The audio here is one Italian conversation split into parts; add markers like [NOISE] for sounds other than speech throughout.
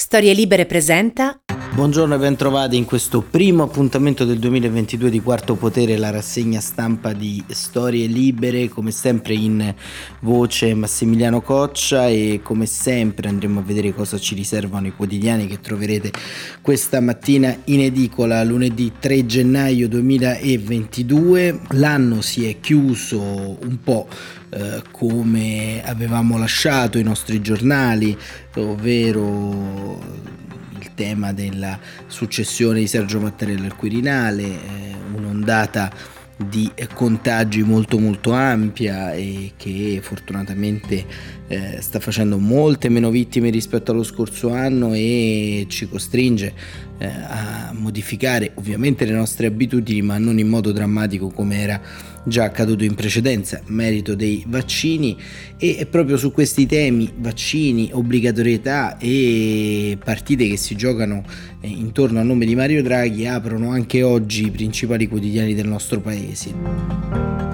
Storie Libere presenta Buongiorno e bentrovati in questo primo appuntamento del 2022 di Quarto Potere, la rassegna stampa di Storie Libere, come sempre in voce Massimiliano Coccia e come sempre andremo a vedere cosa ci riservano i quotidiani che troverete questa mattina in edicola, lunedì 3 gennaio 2022. L'anno si è chiuso un po' eh, come avevamo lasciato i nostri giornali, ovvero il tema della successione di Sergio Mattarella al Quirinale, eh, un'ondata di contagi molto molto ampia e che fortunatamente eh, sta facendo molte meno vittime rispetto allo scorso anno e ci costringe eh, a modificare ovviamente le nostre abitudini ma non in modo drammatico come era già accaduto in precedenza, merito dei vaccini e proprio su questi temi, vaccini, obbligatorietà e partite che si giocano eh, intorno al nome di Mario Draghi aprono anche oggi i principali quotidiani del nostro paese.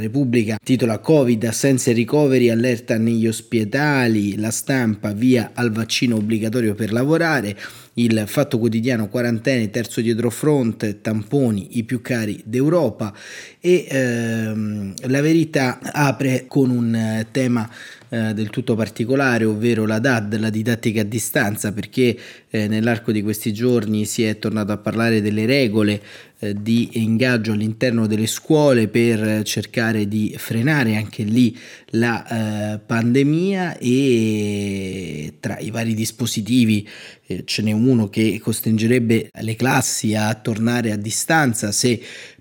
Repubblica titola Covid, assenza e ricoveri, allerta negli ospedali, la stampa via al vaccino obbligatorio per lavorare, il Fatto Quotidiano quarantene, terzo dietro front, tamponi i più cari d'Europa. E ehm, la verità apre con un eh, tema eh, del tutto particolare, ovvero la DAD, la didattica a distanza, perché eh, nell'arco di questi giorni si è tornato a parlare delle regole eh, di ingaggio all'interno delle scuole per cercare di frenare anche lì la eh, pandemia e tra i vari dispositivi eh, ce n'è uno che costringerebbe le classi a tornare a distanza se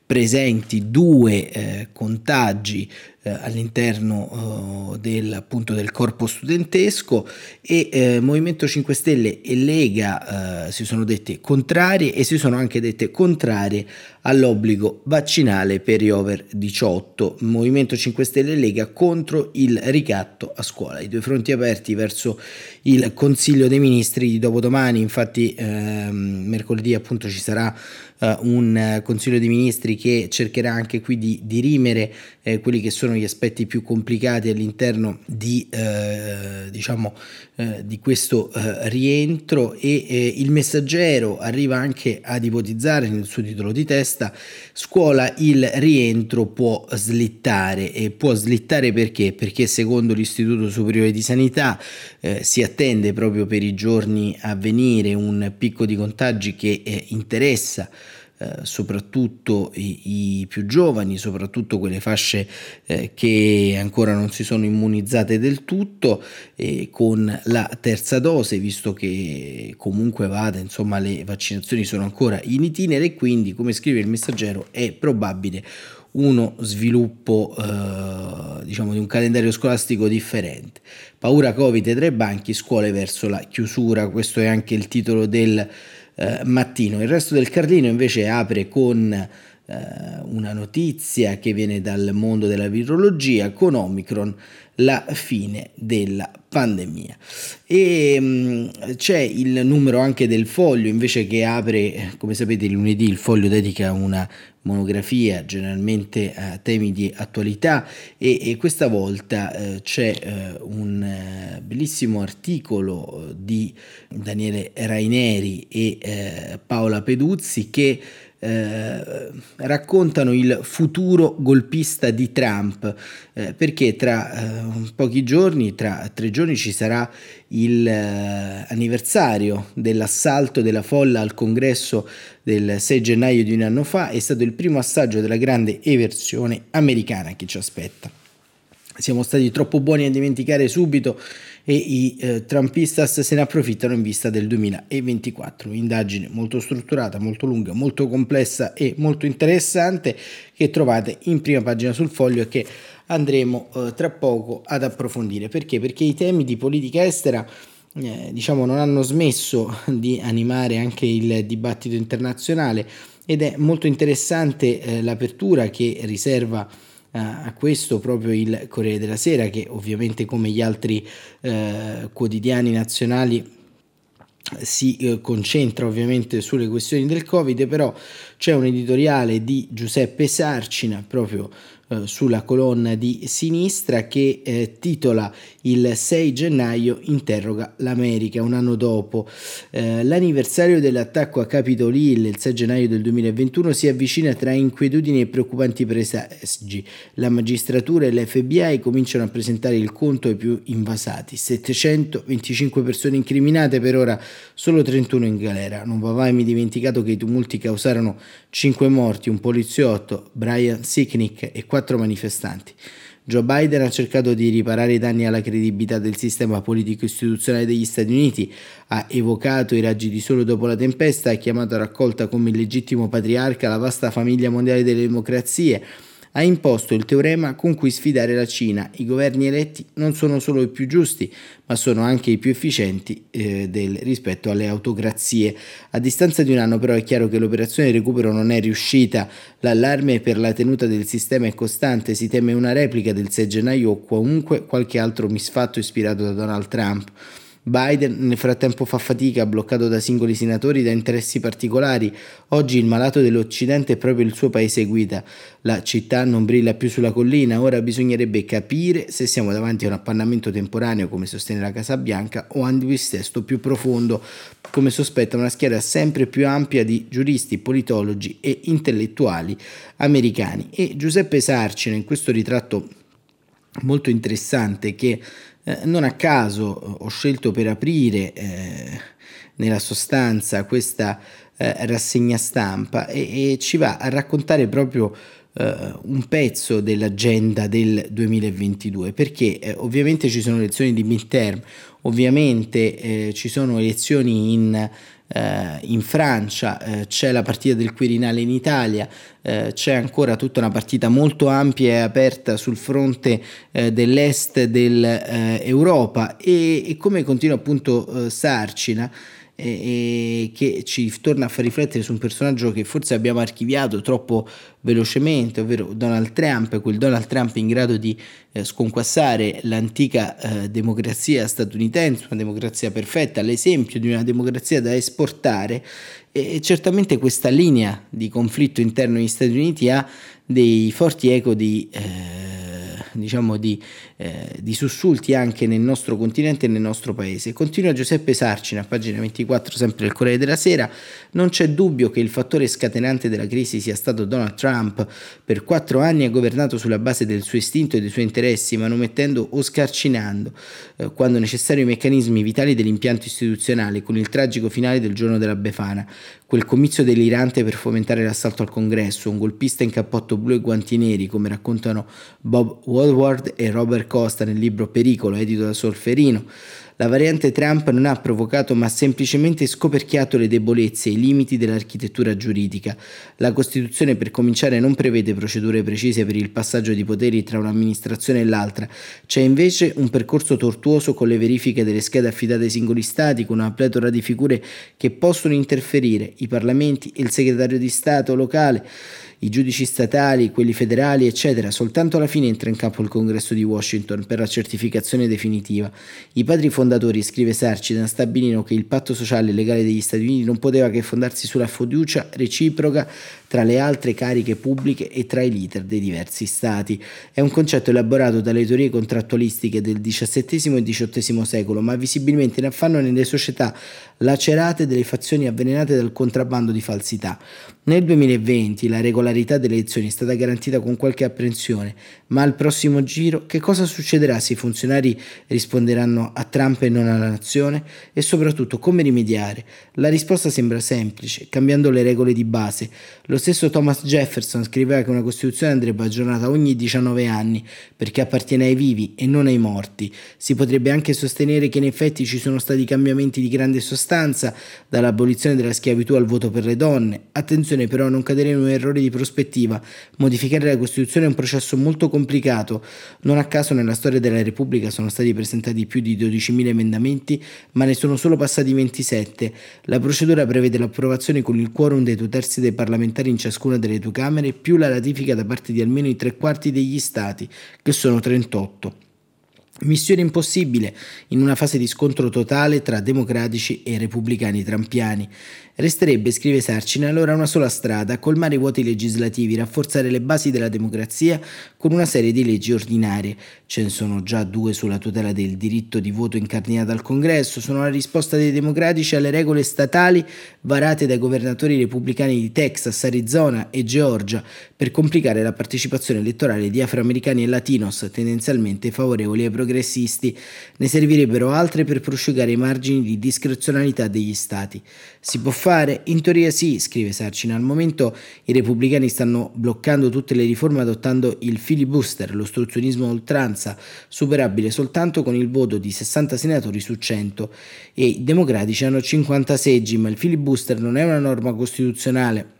presenti due eh, contagi eh, all'interno eh, del, appunto, del corpo studentesco e eh, Movimento 5 Stelle e Lega eh, si sono dette contrarie e si sono anche dette contrarie all'obbligo vaccinale per gli over 18. Movimento 5 Stelle e Lega contro il ricatto a scuola. I due fronti aperti verso il Consiglio dei Ministri di dopodomani, infatti ehm, mercoledì appunto ci sarà un Consiglio dei Ministri che cercherà anche qui di dirimere eh, quelli che sono gli aspetti più complicati all'interno di, eh, diciamo, eh, di questo eh, rientro e eh, il messaggero arriva anche ad ipotizzare nel suo titolo di testa scuola il rientro può slittare e può slittare perché? Perché secondo l'Istituto Superiore di Sanità eh, si attende proprio per i giorni a venire un picco di contagi che interessa eh, soprattutto i, i, più giovani, soprattutto quelle fasce eh, che ancora non si sono immunizzate del tutto, eh, con la terza dose, visto che comunque vada, insomma, le vaccinazioni sono ancora in itinere e quindi, come scrive il messaggero, è probabile uno sviluppo eh, diciamo di un calendario scolastico differente. Paura Covid ai tre banchi, scuole verso la chiusura, questo è anche il titolo del eh, mattino. Il resto del Carlino invece apre con eh, una notizia che viene dal mondo della virologia con Omicron la fine della pandemia. E mh, mm, c'è il numero anche del foglio, invece che apre, come sapete, lunedì il foglio dedica una monografia generalmente a temi di attualità e, e questa volta eh, c'è eh, un eh, bellissimo articolo di Daniele Raineri e eh, Paola Peduzzi che eh, raccontano il futuro golpista di Trump, eh, perché tra eh, pochi giorni, tra tre giorni, ci sarà il eh, dell'assalto della folla al congresso del 6 gennaio di un anno fa, è stato il primo assaggio della grande eversione americana che ci aspetta. Siamo stati troppo buoni a dimenticare subito e i eh, Trumpistas se ne approfittano in vista del 2024. Indagine molto strutturata, molto lunga, molto complessa e molto interessante che trovate in prima pagina sul foglio e che andremo eh, tra poco ad approfondire. Perché? Perché i temi di politica estera eh, diciamo non hanno smesso [LAUGHS] di animare anche il dibattito internazionale ed è molto interessante eh, l'apertura che riserva a questo proprio il Corriere della Sera che ovviamente come gli altri eh, quotidiani nazionali si eh, concentra ovviamente sulle questioni del Covid, però c'è un editoriale di Giuseppe Sarcina proprio eh, sulla colonna di sinistra che eh, titola il 6 gennaio interroga l'America un anno dopo. Eh, l'anniversario dell'attacco a Capitol Hill il 6 gennaio del 2021 si avvicina tra inquietudini e preoccupanti presagi. La magistratura e l'FBI cominciano a presentare il conto ai più invasati. 725 persone incriminate per ora solo 31 in galera. Non va mai dimenticato che i tumulti causarono 5 morti un poliziotto Brian Sicknick e 4 quattro manifestanti. Joe Biden ha cercato di riparare i danni alla credibilità del sistema politico istituzionale degli Stati Uniti, ha evocato i raggi di sole dopo la tempesta, ha chiamato a raccolta come il legittimo patriarca la vasta famiglia mondiale delle democrazie, ha imposto il teorema con cui sfidare la Cina. I governi eletti non sono solo i più giusti, ma sono anche i più efficienti eh, del, rispetto alle autocrazie. A distanza di un anno però è chiaro che l'operazione recupero non è riuscita, l'allarme per la tenuta del sistema è costante, si teme una replica del 6 gennaio o comunque qualche altro misfatto ispirato da Donald Trump. Biden nel frattempo fa fatica, bloccato da singoli senatori da interessi particolari. Oggi il malato dell'Occidente è proprio il suo paese guida. La città non brilla più sulla collina, ora bisognerebbe capire se siamo davanti a un appannamento temporaneo, come sostiene la Casa Bianca, o a un dissesto più profondo, come sospetta una schiera sempre più ampia di giuristi, politologi e intellettuali americani. E Giuseppe Sarcina, in questo ritratto molto interessante che eh, non a caso eh, ho scelto per aprire eh, nella sostanza questa eh, rassegna stampa e, e, ci va a raccontare proprio eh, un pezzo dell'agenda del 2022 perché eh, ovviamente ci sono elezioni di midterm, ovviamente ci sono elezioni in eh, in Francia, eh, c'è la partita del Quirinale in Italia, eh, c'è ancora tutta una partita molto ampia e aperta sul fronte eh, dell'est dell'Europa e, e, come continua appunto eh, Sarcina e, che ci torna a far riflettere su un personaggio che forse abbiamo archiviato troppo velocemente, ovvero Donald Trump, quel Donald Trump in grado di eh, sconquassare l'antica eh, democrazia statunitense, una democrazia perfetta, l'esempio di una democrazia da esportare. E certamente questa linea di conflitto interno negli Stati Uniti ha dei forti eco di... Eh, diciamo, di, eh, di, sussulti anche nel nostro continente e nel nostro paese. Continua Giuseppe Sarcina, pagina 24 sempre del Corriere della Sera, non c'è dubbio che il fattore scatenante della crisi sia stato Donald Trump. Per quattro anni ha governato sulla base del suo istinto e dei suoi interessi, manomettendo o scarcinando, eh, quando necessario, i meccanismi vitali dell'impianto istituzionale, con il tragico finale del giorno della Befana, quel comizio delirante per fomentare l'assalto al congresso, un golpista in cappotto blu e guanti neri, come raccontano Bob Woodward e Robert Costa nel libro Pericolo, edito da Solferino. La variante Trump non ha provocato ma semplicemente scoperchiato le debolezze e i limiti dell'architettura giuridica. La Costituzione per cominciare non prevede procedure precise per il passaggio di poteri tra un'amministrazione e l'altra, c'è invece un percorso tortuoso con le verifiche delle schede affidate ai singoli stati, con una pletora di figure che possono interferire, i parlamenti il segretario di Stato locale i giudici statali, quelli federali, eccetera. Soltanto alla fine entra in campo il congresso di Washington per la certificazione definitiva. I padri fondatori, scrive Sarcina, stabilirono che il patto sociale e legale degli Stati Uniti non poteva che fondarsi sulla fiducia reciproca tra le altre cariche pubbliche e tra i leader dei diversi stati. È un concetto elaborato dalle teorie contrattualistiche del XVII e XVIII secolo, ma visibilmente in affanno nelle società lacerate delle fazioni avvelenate dal contrabbando di falsità. Nel 2020 la regolarità delle elezioni è stata garantita con qualche apprensione, ma al prossimo giro che cosa succederà se i funzionari risponderanno a Trump e non alla nazione? E soprattutto come rimediare? La risposta sembra semplice, cambiando le regole di base. Lo stesso Thomas Jefferson scriveva che una Costituzione andrebbe aggiornata ogni 19 anni perché appartiene ai vivi e non ai morti. Si potrebbe anche sostenere che in effetti ci sono stati cambiamenti di grande sostanza, dall'abolizione della schiavitù al voto per le donne. Attenzione però a non cadere in un errore di prospettiva, modificare la Costituzione è un processo molto complicato. Non a caso nella storia della Repubblica sono stati presentati più di 12.000 emendamenti, ma ne sono solo passati 27. La procedura prevede l'approvazione con il quorum dei due terzi dei parlamentari in ciascuna delle due Camere, più la ratifica da parte di almeno i tre quarti degli Stati, che sono 38. Missione impossibile in una fase di scontro totale tra democratici e repubblicani trampiani. Resterebbe, scrive Sarcina, allora una sola strada, colmare i vuoti legislativi, rafforzare le basi della democrazia con una serie di leggi ordinarie. Ce ne sono già due sulla tutela del diritto di voto incardinata al Congresso, sono la risposta dei democratici alle regole statali varate dai governatori repubblicani di Texas, Arizona e Georgia per complicare la partecipazione elettorale di afroamericani e latinos tendenzialmente favorevoli ai progressisti. Ne servirebbero altre per prosciugare i margini di discrezionalità degli stati. Si può fare? In teoria sì, scrive Sarcina. Al momento i repubblicani stanno bloccando tutte le riforme adottando il filibuster, l'ostruzionismo a oltranza, superabile soltanto con il voto di 60 senatori su 100 e i democratici hanno 50 seggi, ma il filibuster non è una norma costituzionale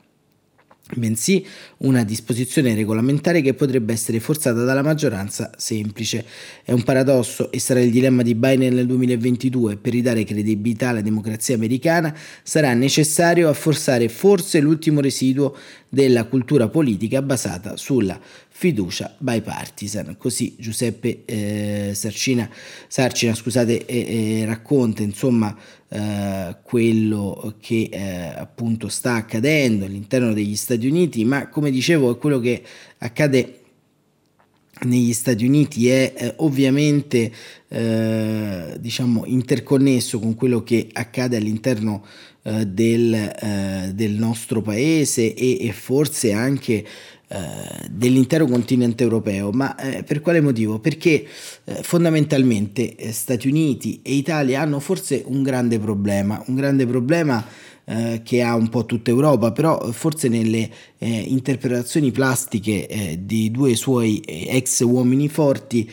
bensì una disposizione regolamentare che potrebbe essere forzata dalla maggioranza semplice. È un paradosso e sarà il dilemma di Biden nel 2022. Per ridare credibilità alla democrazia americana sarà necessario afforzare forse l'ultimo residuo della cultura politica basata sulla fiducia bipartisan. Così Giuseppe eh, Sarcina, Sarcina scusate, eh, eh, racconta insomma eh, quello che eh, appunto sta accadendo all'interno degli Stati Uniti, ma come dicevo quello che accade negli Stati Uniti è eh, ovviamente eh, diciamo interconnesso con quello che accade all'interno eh, del, del, nostro paese e, e forse anche eh, dell'intero continente europeo, ma eh, per quale motivo? Perché eh, fondamentalmente eh, Stati Uniti e Italia hanno forse un grande problema, un grande problema eh, che ha un po' tutta Europa, però forse nelle interpretazioni plastiche di due suoi ex uomini forti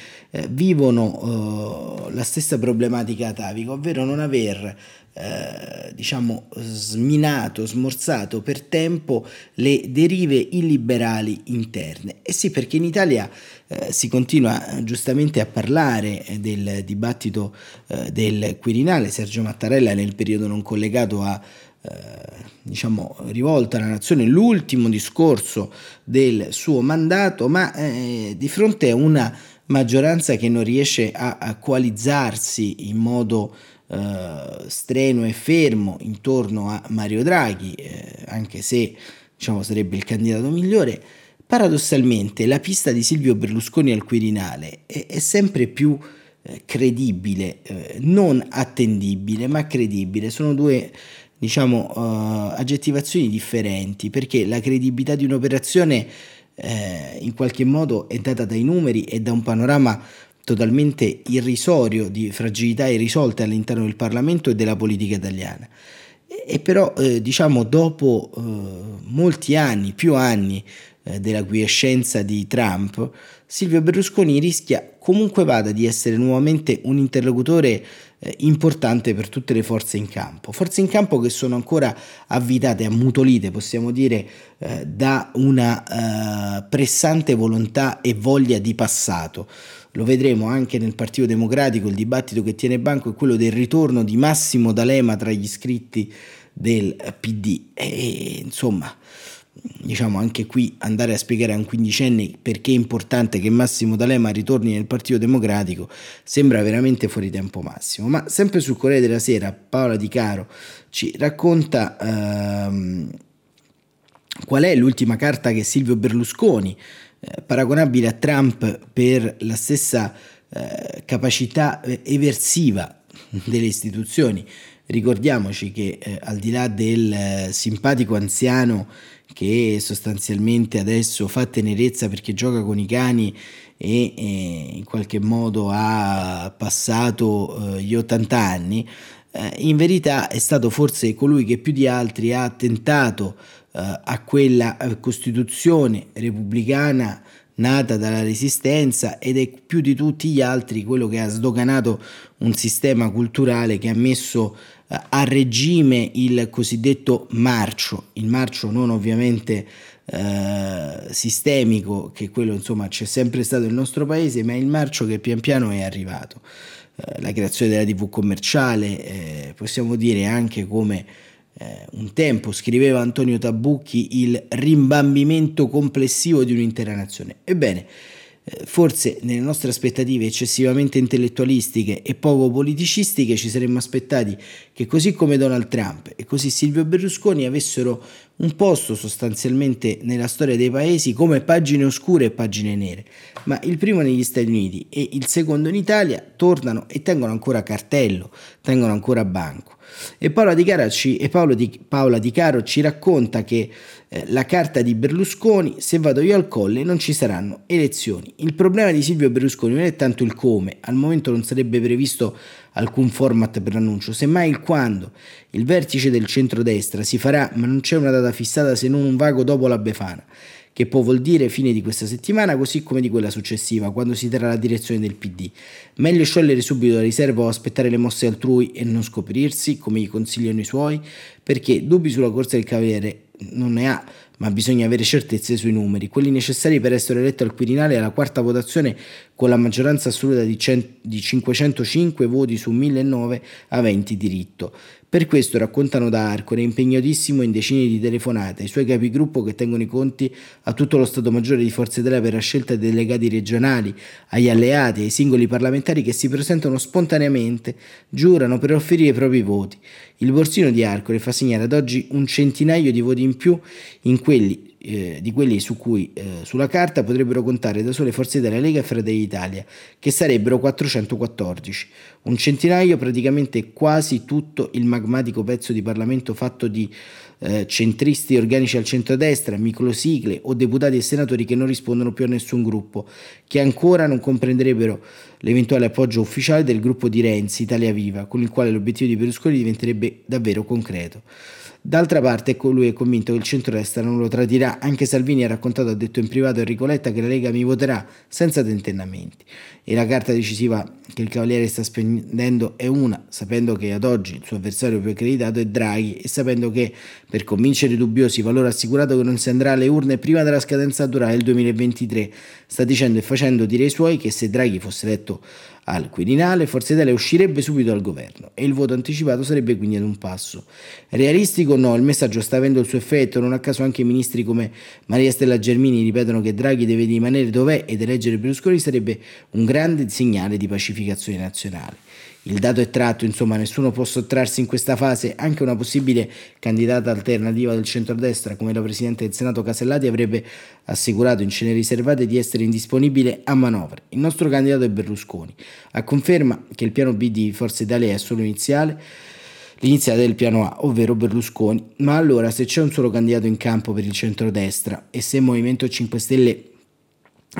vivono la stessa problematica atavica, ovvero non aver eh, diciamo sminato, smorzato per tempo le derive illiberali interne. E sì, perché in Italia eh, si continua giustamente a parlare del dibattito eh, del Quirinale, Sergio Mattarella nel periodo non collegato a eh, diciamo rivolta alla nazione l'ultimo discorso del suo mandato, ma eh, di fronte a una maggioranza che non riesce a, coalizzarsi in modo eh, strenuo e fermo intorno a Mario Draghi, eh, anche se diciamo, sarebbe il candidato migliore, paradossalmente la pista di Silvio Berlusconi al Quirinale è, è sempre più eh, credibile, eh, non attendibile, ma credibile. Sono due diciamo, uh, aggettivazioni differenti perché la credibilità di un'operazione eh, in qualche modo è data dai numeri e da un panorama totalmente irrisorio di fragilità irrisolte all'interno del Parlamento e della politica italiana. E, però, eh, diciamo, dopo eh, molti anni, più anni della quiescenza di Trump, Silvio Berlusconi rischia comunque vada di essere nuovamente un interlocutore eh, importante per tutte le forze in campo. Forze in campo che sono ancora avvitate, ammutolite, possiamo dire, eh, da una eh, pressante volontà e voglia di passato lo vedremo anche nel Partito Democratico, il dibattito che tiene banco è quello del ritorno di Massimo D'Alema tra gli iscritti del PD e insomma diciamo anche qui andare a spiegare a un quindicenne perché è importante che Massimo D'Alema ritorni nel Partito Democratico sembra veramente fuori tempo massimo ma sempre sul Corriere della Sera Paola Di Caro ci racconta ehm, qual è l'ultima carta che Silvio Berlusconi eh, paragonabile a Trump per la stessa eh, capacità eh, eversiva delle istituzioni. Ricordiamoci che eh, al di là del eh, simpatico anziano che sostanzialmente adesso fa tenerezza perché gioca con i cani e, e in qualche modo ha passato gli 80 anni, in verità è stato forse colui che più di altri ha tentato eh, a quella eh, Costituzione repubblicana nata dalla resistenza ed è più di tutti gli altri quello che ha sdoganato un sistema culturale che ha messo a regime il cosiddetto marcio, il marcio non ovviamente eh, sistemico, che quello insomma c'è sempre stato nel nostro paese, ma il marcio che pian piano è arrivato. Eh, la creazione della TV commerciale, eh, possiamo dire anche come eh, un tempo scriveva Antonio Tabucchi il rimbambimento complessivo di un'intera nazione. Ebbene, forse nelle nostre aspettative eccessivamente intellettualistiche e poco politicistiche ci saremmo aspettati che così come Donald Trump e così Silvio Berlusconi avessero un posto sostanzialmente nella storia dei paesi come pagine oscure e pagine nere, ma il primo negli Stati Uniti e il secondo in Italia tornano e tengono ancora cartello, tengono ancora banco. E Paola Di, Caro ci, e Di, Paola Di Caro ci racconta che eh, la carta di Berlusconi, se vado io al colle non ci saranno elezioni. Il problema di Silvio Berlusconi non è tanto il come, al momento non sarebbe previsto alcun format per l'annuncio, semmai il quando. Il vertice del centrodestra si farà, ma non c'è una data fissata se non un vago dopo la Befana che può vuol dire fine di questa settimana così come di quella successiva, quando si terrà la direzione del PD. Meglio sciogliere subito la riserva o aspettare le mosse altrui e non scoprirsi, come gli consigliano i suoi, perché dubbi sulla corsa del Cavaliere non ne ha, ma bisogna avere certezze sui numeri, quelli necessari per essere eletto al Quirinale alla quarta votazione con la maggioranza assoluta di, 100, di 505 voti su 1009 aventi diritto. Per questo, raccontano da Arcore, impegnatissimo in decine di telefonate ai suoi capigruppo che tengono i conti a tutto lo Stato Maggiore di Forza Italia per la scelta dei delegati regionali, agli alleati, ai singoli parlamentari che si presentano spontaneamente, giurano per offrire i propri voti. Il borsino di Arcore fa segnare ad oggi un centinaio di voti in più in quelli eh, di quelli su cui eh, sulla carta potrebbero contare da sole Forza Italia, Lega e Fratelli d'Italia, che sarebbero 414. Un centinaio, praticamente quasi tutto il magmatico pezzo di Parlamento fatto di eh, centristi organici al centro-destra, microsigle o deputati e senatori che non rispondono più a nessun gruppo, che ancora non comprenderebbero l'eventuale appoggio ufficiale del gruppo di Renzi, Italia Viva, con il quale l'obiettivo di Berlusconi diventerebbe davvero concreto. D'altra parte lui è convinto che il centro-destra non lo tradirà, anche Salvini ha raccontato, ha detto in privato a Enrico Letta che la Lega mi voterà senza tentennamenti. E la carta decisiva che il Cavaliere sta spendendo è una, sapendo che ad oggi il suo avversario più accreditato è Draghi e sapendo che per convincere i dubbiosi valore assicurato che non si andrà alle urne prima della scadenza naturale del 2023, sta dicendo e facendo dire ai suoi che se Draghi fosse eletto al Quirinale, Forza Italia uscirebbe subito dal governo e il voto anticipato sarebbe quindi ad un passo. Realistico o no, il messaggio sta avendo il suo effetto, non a caso anche ministri come Maria Stella Germini ripetono che Draghi deve rimanere dov'è ed eleggere Berlusconi sarebbe un grande segnale di pacificazione nazionale. Il dato è tratto, insomma, nessuno può sottrarsi in questa fase. Anche una possibile candidata alternativa del centrodestra, come la Presidente del Senato Casellati, avrebbe assicurato in cene riservate di essere indisponibile a manovre. Il nostro candidato è Berlusconi. A conferma che il piano B di Forza Italia è solo iniziale, l'iniziale del piano A, ovvero Berlusconi. Ma allora, se c'è un solo candidato in campo per il centrodestra e se il Movimento 5 Stelle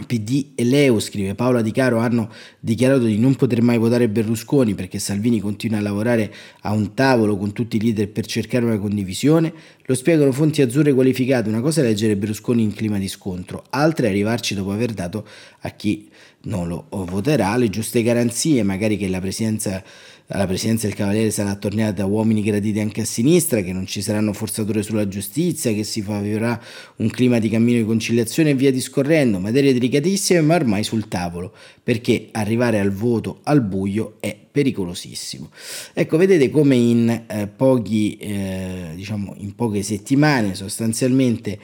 PD e Leo, scrive Paola Di Caro, hanno dichiarato di non poter mai votare Berlusconi perché Salvini continua a lavorare a un tavolo con tutti i leader per cercare una condivisione, lo spiegano fonti azzurre qualificate. Una cosa è leggere Berlusconi in clima di scontro, altra è arrivarci dopo aver dato a chi non lo voterà le giuste garanzie, magari che la presidenza alla presidenza del Cavaliere sarà attorniata da uomini graditi anche a sinistra, che non ci saranno forzature sulla giustizia, che si favorirà un clima di cammino di conciliazione e via discorrendo, materie delicatissime ma ormai sul tavolo, perché arrivare al voto al buio è pericolosissimo. Ecco, vedete come in, eh, pochi, eh, diciamo, in poche settimane sostanzialmente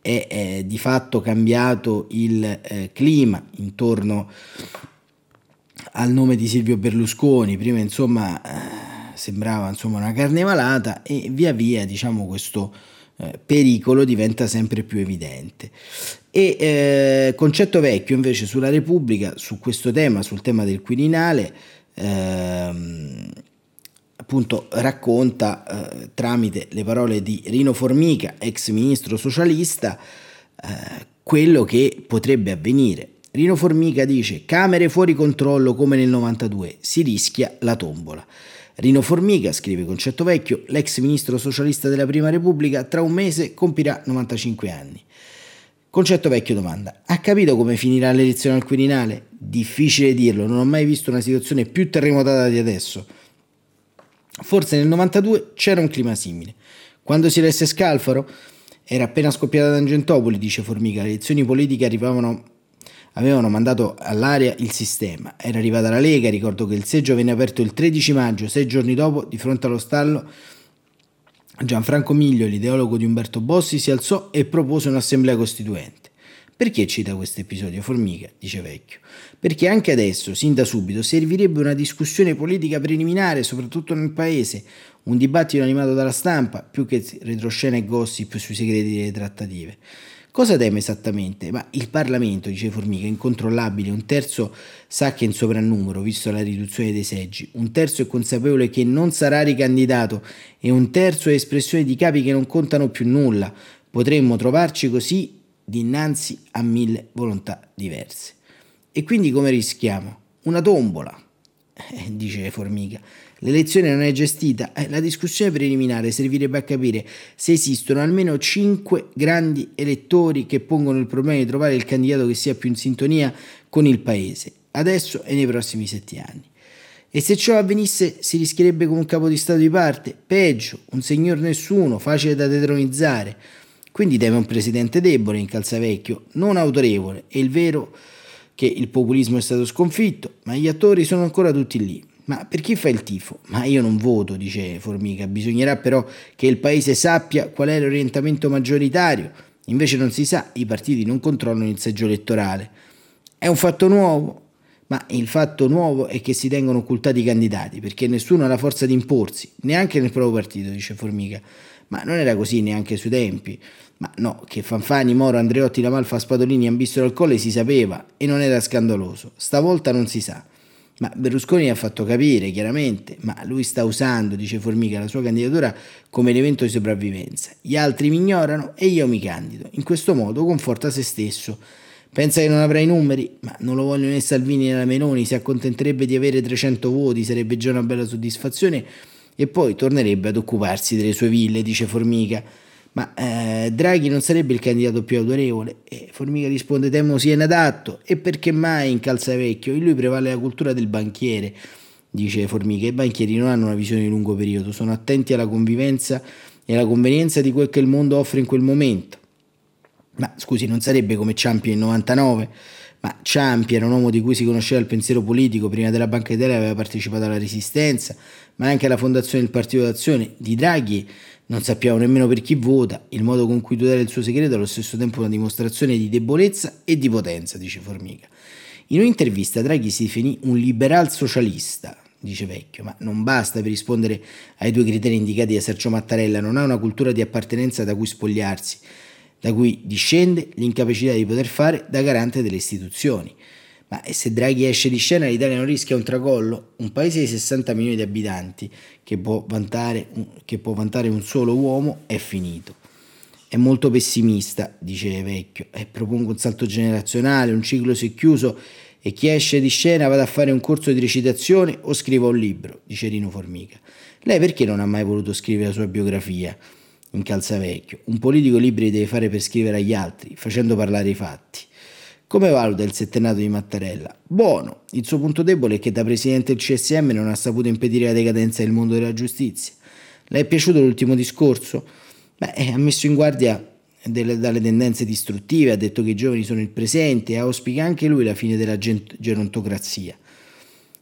è, è di fatto cambiato il eh, clima intorno al nome di Silvio Berlusconi, prima insomma eh, sembrava insomma una carne malata e via via diciamo questo eh, pericolo diventa sempre più evidente. E eh, concetto vecchio invece sulla Repubblica, su questo tema, sul tema del Quirinale, ehm, appunto racconta eh, tramite le parole di Rino Formica, ex ministro socialista, eh, quello che potrebbe avvenire Rino Formica dice Camere fuori controllo come nel 92, si rischia la tombola. Rino Formica, scrive Concetto Vecchio, l'ex ministro socialista della Prima Repubblica, tra un mese compirà 95 anni. Concetto Vecchio domanda, ha capito come finirà l'elezione al Quirinale? Difficile dirlo, non ho mai visto una situazione più terremotata di adesso. Forse nel 92 c'era un clima simile. Quando si elesse Scalfaro era appena scoppiata Tangentopoli, dice Formica, le elezioni politiche arrivavano avevano mandato all'aria il sistema. Era arrivata la Lega, ricordo che il seggio venne aperto il 13 maggio, sei giorni dopo, di fronte allo stallo, Gianfranco Miglio, l'ideologo di Umberto Bossi, si alzò e propose un'assemblea costituente. Perché cita questo episodio, Formica? dice Vecchio. Perché anche adesso, sin da subito, servirebbe una discussione politica preliminare, soprattutto nel paese, un dibattito animato dalla stampa, più che retroscena e gossip sui segreti delle trattative. Cosa teme esattamente? Ma il Parlamento, dice Formica, è incontrollabile, un terzo sa che è in sovrannumero, visto la riduzione dei seggi, un terzo è consapevole che non sarà ricandidato e un terzo è espressione di capi che non contano più nulla. Potremmo trovarci così dinanzi a mille volontà diverse. E quindi come rischiamo? Una tombola, [LAUGHS] dice Formica. L'elezione non è gestita, eh, la discussione preliminare servirebbe a capire se esistono almeno cinque grandi elettori che pongono il problema di trovare il candidato che sia più in sintonia con il paese, adesso e nei prossimi sette anni. E se ciò avvenisse si rischierebbe come un capo di Stato di parte, peggio, un signor nessuno, facile da detronizzare. Quindi teme un presidente debole in calzavecchio, non autorevole, è il vero che il populismo è stato sconfitto, ma gli attori sono ancora tutti lì. Ma per chi fa il tifo? Ma io non voto, dice Formica, bisognerà però che il paese sappia qual è l'orientamento maggioritario. Invece non si sa, i partiti non controllano il seggio elettorale. È un fatto nuovo, ma il fatto nuovo è che si tengono occultati i candidati, perché nessuno ha la forza di imporsi, neanche nel proprio partito, dice Formica. Ma non era così neanche sui tempi. Ma no, che Fanfani, Moro, Andreotti, Lamalfa, Spadolini ambissero al colle si sapeva e non era scandaloso. Stavolta non si sa. Ma Berlusconi ha fatto capire chiaramente, ma lui sta usando, dice Formica, la sua candidatura come elemento di sopravvivenza. Gli altri mi ignorano e io mi candido. In questo modo conforta se stesso. Pensa che non avrà i numeri? Ma non lo vogliono né Salvini né la Meloni, si accontenterebbe di avere 300 voti, sarebbe già una bella soddisfazione e poi tornerebbe ad occuparsi delle sue ville, dice Formica. Ma eh, Draghi non sarebbe il candidato più autorevole? E Formica risponde: Temo sia inadatto. E perché mai in calzavecchio? In lui prevale la cultura del banchiere, dice Formica. I banchieri non hanno una visione di lungo periodo, sono attenti alla convivenza e alla convenienza di quel che il mondo offre in quel momento. Ma scusi, non sarebbe come Ciampi nel 99? Ma Ciampi era un uomo di cui si conosceva il pensiero politico, prima della Banca d'Italia aveva partecipato alla Resistenza, ma anche alla fondazione del Partito d'Azione. Di Draghi non sappiamo nemmeno per chi vota, il modo con cui tutela il suo segreto è allo stesso tempo una dimostrazione di debolezza e di potenza, dice Formica. In un'intervista Draghi si definì un liberal socialista, dice Vecchio, ma non basta per rispondere ai due criteri indicati da Sergio Mattarella, non ha una cultura di appartenenza da cui spogliarsi, da cui discende l'incapacità di poter fare da garante delle istituzioni. Ma se Draghi esce di scena l'Italia non rischia un tracollo? Un paese di 60 milioni di abitanti che può vantare, che può vantare un solo uomo è finito. È molto pessimista, dice Vecchio, e propongo un salto generazionale, un ciclo si è chiuso e chi esce di scena vada a fare un corso di recitazione o scriva un libro, dice Rino Formica. Lei perché non ha mai voluto scrivere la sua biografia in calzavecchio? Un politico libri deve fare per scrivere agli altri, facendo parlare i fatti. Come valuta il settennato di Mattarella? Buono. Il suo punto debole è che da presidente del CSM non ha saputo impedire la decadenza del mondo della giustizia. Le è piaciuto l'ultimo discorso? Beh, ha messo in guardia delle, dalle tendenze distruttive, ha detto che i giovani sono il presente e auspica anche lui la fine della gerontocrazia.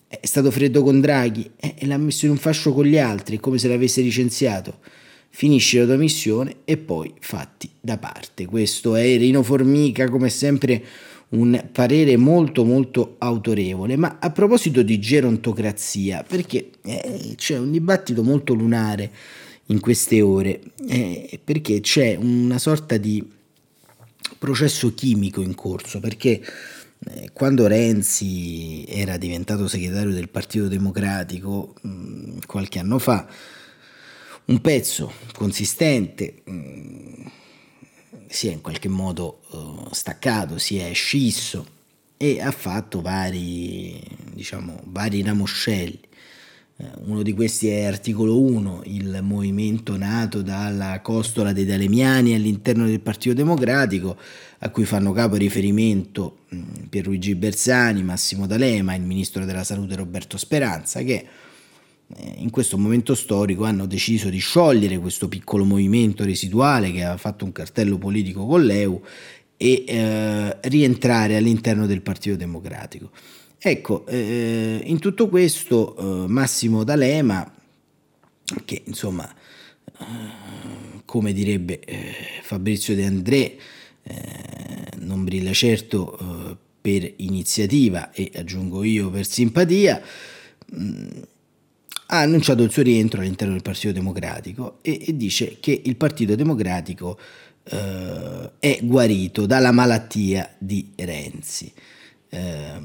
È stato freddo con Draghi e l'ha messo in un fascio con gli altri, come se l'avesse licenziato. Finisce la tua missione e poi fatti da parte. Questo è Rino Formica, come sempre un parere molto molto autorevole. Ma a proposito di gerontocrazia, perché eh, c'è un dibattito molto lunare in queste ore, eh, perché c'è una sorta di processo chimico in corso, perché eh, quando Renzi era diventato segretario del Partito Democratico mm, qualche anno fa, un pezzo consistente mm, si è in qualche modo uh, staccato, si è scisso e ha fatto vari, diciamo, vari ramoscelli. Uh, uno di questi è articolo 1, il movimento nato dalla costola dei Dalemiani all'interno del Partito Democratico, a cui fanno capo riferimento mh, Pierluigi Bersani, Massimo D'Alema, il ministro della Salute Roberto Speranza, che eh, in questo momento storico hanno deciso di sciogliere questo piccolo movimento residuale che aveva fatto un cartello politico con l'EU e eh, rientrare all'interno del Partito Democratico. Ecco, eh, in tutto questo eh, Massimo D'Alema, che insomma, eh, come direbbe eh, Fabrizio De André, non brilla certo per iniziativa e aggiungo io per simpatia, mh, mm, ha annunciato il suo rientro all'interno del Partito Democratico e, e dice che il Partito Democratico eh, è guarito dalla malattia di Renzi. Eh,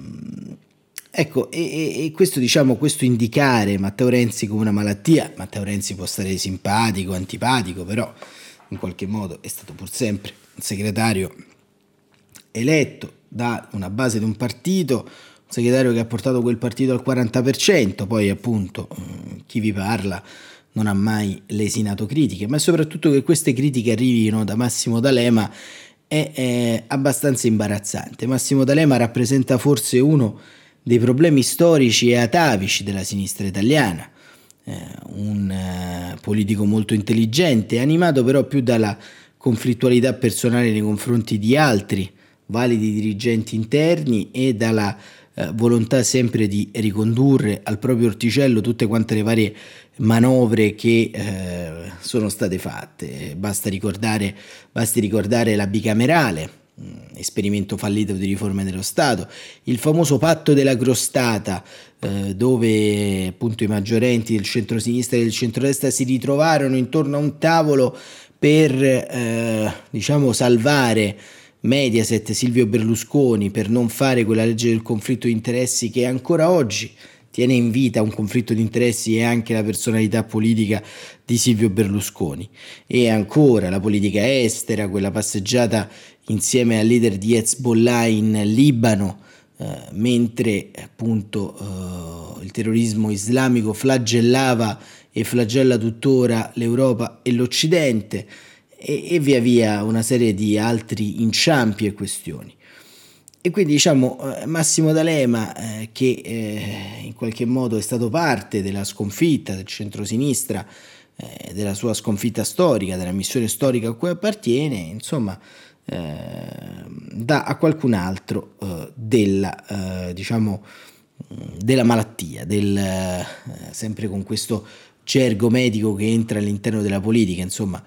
ecco, e, e, questo diciamo, questo indicare Matteo Renzi come una malattia, Matteo Renzi può stare simpatico, antipatico, però in qualche modo è stato pur sempre un segretario eletto da una base di un partito, segretario che ha portato quel partito al 40%, poi appunto mm, chi vi parla non ha mai lesinato critiche, ma soprattutto che queste critiche arrivino da Massimo D'Alema è, è abbastanza imbarazzante. Massimo D'Alema rappresenta forse uno dei problemi storici e atavici della sinistra italiana, eh, un eh, politico molto intelligente, animato però più dalla conflittualità personale nei confronti di altri validi dirigenti interni e dalla eh, volontà sempre di ricondurre al proprio orticello tutte quante le varie manovre che eh, sono state fatte. Basta ricordare, basti ricordare la bicamerale, mm, esperimento fallito di riforme dello Stato, il famoso patto della crostata, eh, dove appunto i maggiorenti del centro-sinistra e del centro-destra si ritrovarono intorno a un tavolo per eh, diciamo salvare Mediaset, Silvio Berlusconi, per non fare quella legge del conflitto di interessi che ancora oggi tiene in vita un conflitto di interessi e anche la personalità politica di Silvio Berlusconi. E ancora la politica estera, quella passeggiata insieme al leader di Hezbollah in Libano, eh, mentre appunto eh, il terrorismo islamico flagellava e flagella tuttora l'Europa e l'Occidente e, e via via una serie di altri inciampi e questioni. E quindi diciamo eh, Massimo D'Alema, eh, che eh, in qualche modo è stato parte della sconfitta del centrosinistra, eh, della sua sconfitta storica, della missione storica a cui appartiene, insomma, eh, dà a qualcun altro eh, della, diciamo, della malattia, del, sempre con questo gergo medico che entra all'interno della politica, insomma,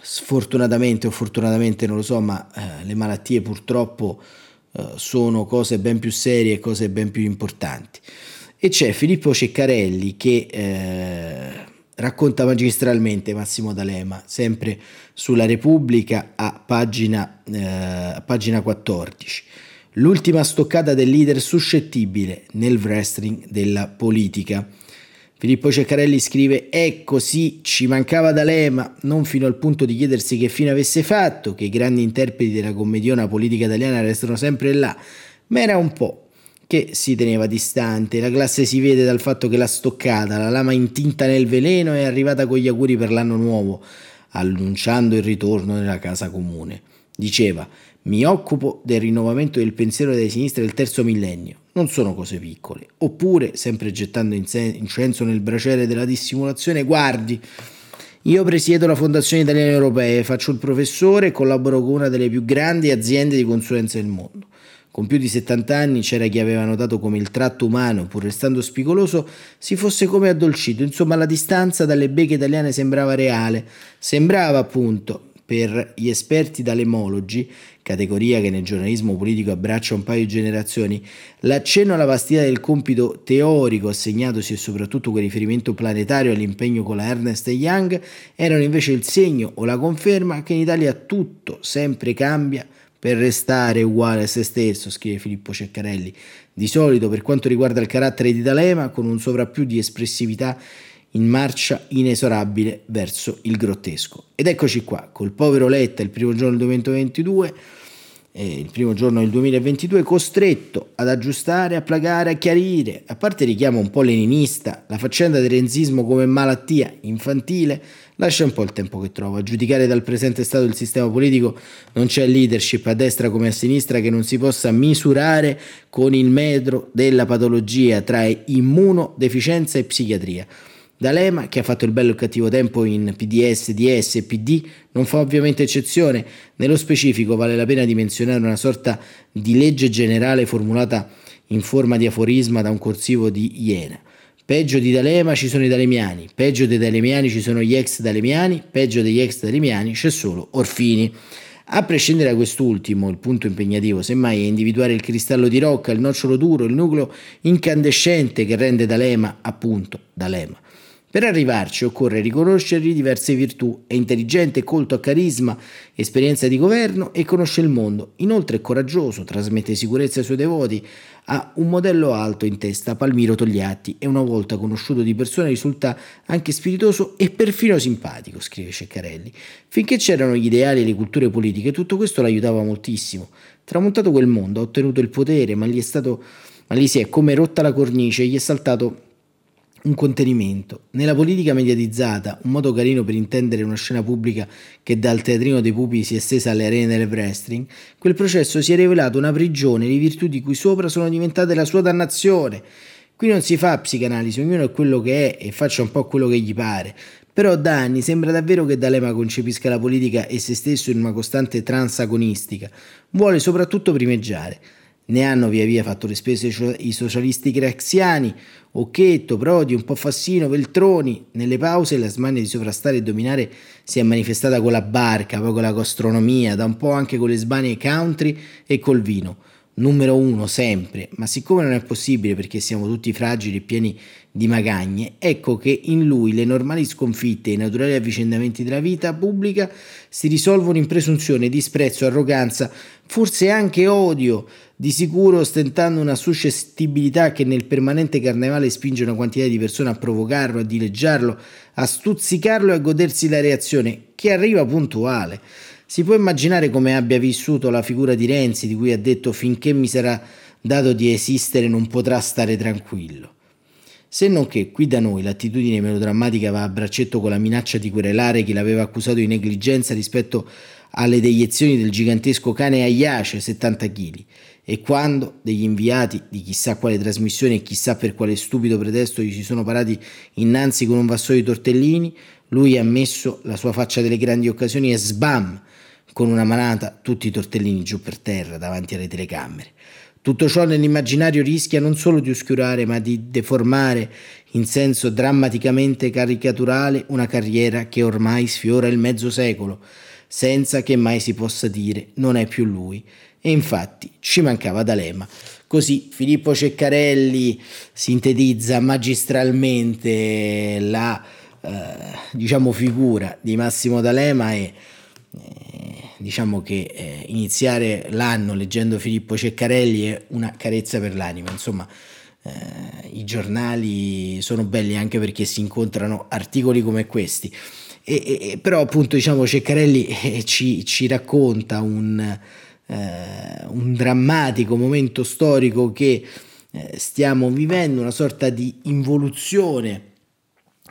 sfortunatamente o fortunatamente non lo so, ma eh, le malattie purtroppo eh, sono cose ben più serie e cose ben più importanti. E c'è Filippo Ceccarelli che eh, racconta magistralmente Massimo D'Alema, sempre sulla Repubblica a pagina, eh, a pagina 14. L'ultima stoccata del leader suscettibile nel wrestling della politica. Filippo Ceccarelli scrive Ecco sì, ci mancava D'Alema, non fino al punto di chiedersi che fine avesse fatto, che i grandi interpreti della commediona politica italiana restano sempre là, ma era un po' che si teneva distante. La classe si vede dal fatto che l'ha stoccata, la lama intinta nel veleno è arrivata con gli auguri per l'anno nuovo, annunciando il ritorno nella casa comune. Diceva mi occupo del rinnovamento del pensiero delle sinistre del terzo millennio. Non sono cose piccole. Oppure, sempre gettando incenso nel braciere della dissimulazione, guardi, io presiedo la Fondazione Italiana Europea, faccio il professore e collaboro con una delle più grandi aziende di consulenza del mondo. Con più di 70 anni c'era chi aveva notato come il tratto umano, pur restando spigoloso, si fosse come addolcito. Insomma, la distanza dalle beghe italiane sembrava reale. Sembrava, appunto, per gli esperti dalemologi, categoria che nel giornalismo politico abbraccia un paio di generazioni, l'accenno alla vastità del compito teorico assegnatosi e soprattutto con riferimento planetario all'impegno con la Ernest Young erano invece il segno o la conferma che in Italia tutto sempre cambia per restare uguale a se stesso, scrive Filippo Ceccarelli. Di solito, per quanto riguarda il carattere di D'Alema, con un sovrappiù di espressività in marcia inesorabile verso il grottesco. Ed eccoci qua, col povero Letta il primo giorno del 2022 eh, il primo giorno del 2022, costretto ad aggiustare, a placare, a chiarire, a parte richiamo un po' leninista, la faccenda del renzismo come malattia infantile lascia un po' il tempo che trova. A giudicare dal presente stato del sistema politico non c'è leadership a destra come a sinistra che non si possa misurare con il metro della patologia tra immunodeficienza e psichiatria. D'Alema, che ha fatto il bello e il cattivo tempo in PDS, DS e PD, non fa ovviamente eccezione. Nello specifico vale la pena di menzionare una sorta di legge generale formulata in forma di aforisma da un corsivo di Iena. Peggio di D'Alema ci sono i Dalemiani, peggio dei Dalemiani ci sono gli ex Dalemiani, peggio degli ex Dalemiani c'è solo Orfini. A prescindere da quest'ultimo, il punto impegnativo semmai è individuare il cristallo di rocca, il nocciolo duro, il nucleo incandescente che rende D'Alema appunto D'Alema. Per arrivarci occorre riconoscergli diverse virtù, è intelligente, colto a carisma, esperienza di governo e conosce il mondo. Inoltre è coraggioso, trasmette sicurezza ai suoi devoti, ha un modello alto in testa, Palmiro Togliatti, e una volta conosciuto di persona risulta anche spiritoso e perfino simpatico, scrive Ceccarelli. Finché c'erano gli ideali e le culture politiche, tutto questo l'aiutava moltissimo. Tramontato quel mondo, ha ottenuto il potere, ma gli stato ma gli si è come rotta la cornice, gli è saltato un contenimento. Nella politica mediatizzata, un modo carino per intendere una scena pubblica che dal teatrino dei pupi si è estesa alle arene del wrestling, quel processo si è rivelato una prigione le virtù di cui sopra sono diventate la sua dannazione. Qui non si fa psicanalisi, ognuno è quello che è e faccia un po' quello che gli pare. Però da anni sembra davvero che D'Alema concepisca la politica e se stesso in una costante transagonistica. Vuole soprattutto primeggiare. Ne hanno via via fatto le spese i socialisti craxiani, Occhetto, Prodi, un po' Fassino, Veltroni. Nelle pause la smania di sovrastare e dominare si è manifestata con la barca, poi con la gastronomia, da un po' anche con le sbanie country e col vino. Numero uno sempre, ma siccome non è possibile perché siamo tutti fragili e pieni di magagne, ecco che in lui le normali sconfitte e i naturali avvicendamenti della vita pubblica si risolvono in presunzione, disprezzo, arroganza, forse anche odio, di sicuro ostentando una suscettibilità che nel permanente carnevale spinge una quantità di persone a provocarlo, a dileggiarlo, a stuzzicarlo e a godersi la reazione, che arriva puntuale. Si può immaginare come abbia vissuto la figura di Renzi, di cui ha detto finché mi sarà dato di esistere non potrà stare tranquillo. Se non che qui da noi l'attitudine melodrammatica va a braccetto con la minaccia di querelare chi l'aveva accusato di negligenza rispetto alle deiezioni del gigantesco cane Aiace, 70 kg, e quando degli inviati di chissà quale trasmissione e chissà per quale stupido pretesto gli si sono parati innanzi con un vassoio di tortellini, lui ha messo la sua faccia delle grandi occasioni e sbam! con una manata tutti i tortellini giù per terra davanti alle telecamere. Tutto ciò nell'immaginario rischia non solo di oscurare, ma di deformare in senso drammaticamente caricaturale una carriera che ormai sfiora il mezzo secolo, senza che mai si possa dire non è più lui. E infatti ci mancava D'Alema. Così Filippo Ceccarelli sintetizza magistralmente la eh, diciamo figura di Massimo D'Alema e eh, diciamo che eh, iniziare l'anno leggendo Filippo Ceccarelli è una carezza per l'anima, insomma eh, i giornali sono belli anche perché si incontrano articoli come questi. E, e, però appunto diciamo Ceccarelli eh, ci, ci, racconta un, eh, un, drammatico momento storico che eh, stiamo vivendo, una sorta di involuzione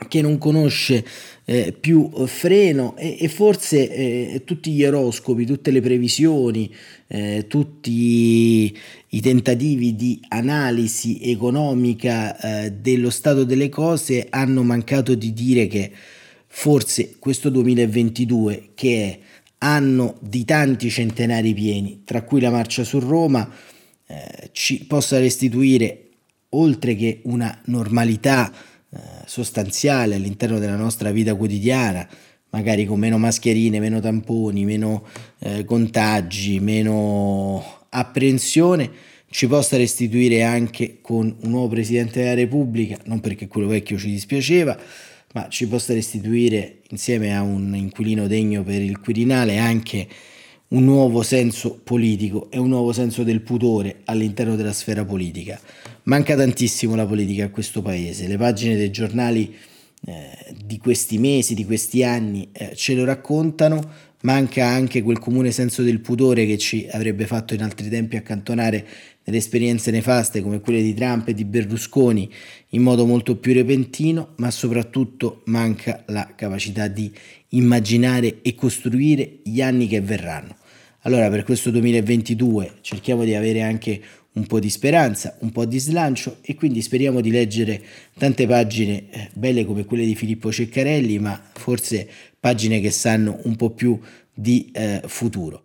che non conosce eh, più freno e, e forse eh, tutti gli oroscopi, tutte le previsioni, eh, tutti i tentativi di analisi economica eh, dello stato delle cose hanno mancato di dire che forse questo 2022 che è anno di tanti centenari pieni, tra cui la marcia su Roma, eh, ci possa restituire oltre che una normalità eh, sostanziale all'interno della nostra vita quotidiana, magari con meno mascherine, meno tamponi, meno eh, contagi, meno apprensione, ci possa restituire anche con un nuovo Presidente della Repubblica, non perché quello vecchio ci dispiaceva, ma ci possa restituire insieme a un inquilino degno per il Quirinale anche un nuovo senso politico e un nuovo senso del pudore all'interno della sfera politica. Manca tantissimo la politica a questo paese, le pagine dei giornali eh, di questi mesi, di questi anni eh, ce lo raccontano, manca anche quel comune senso del pudore che ci avrebbe fatto in altri tempi accantonare delle esperienze nefaste come quelle di Trump e di Berlusconi in modo molto più repentino, ma soprattutto manca la capacità di immaginare e costruire gli anni che verranno. Allora per questo 2022 cerchiamo di avere anche un po' di speranza, un po' di slancio e quindi speriamo di leggere tante pagine eh, belle come quelle di Filippo Ceccarelli, ma forse pagine che sanno un po' più di eh, futuro.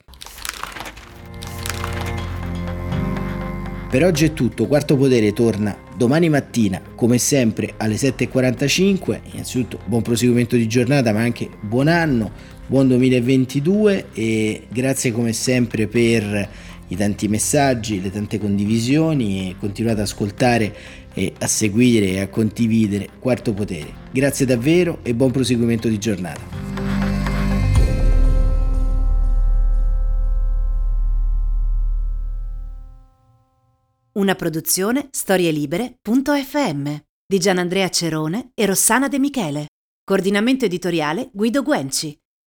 Per oggi è tutto, Quarto Potere torna domani mattina come sempre alle 7.45, innanzitutto buon proseguimento di giornata ma anche buon anno, buon 2022 e grazie come sempre per i tanti messaggi, le tante condivisioni e continuate ad ascoltare e a seguire e a condividere Quarto Potere. Grazie davvero e buon proseguimento di giornata. Una produzione storielibere.fm di Gianandrea Cerone e Rossana De Michele. Coordinamento editoriale Guido Guenci.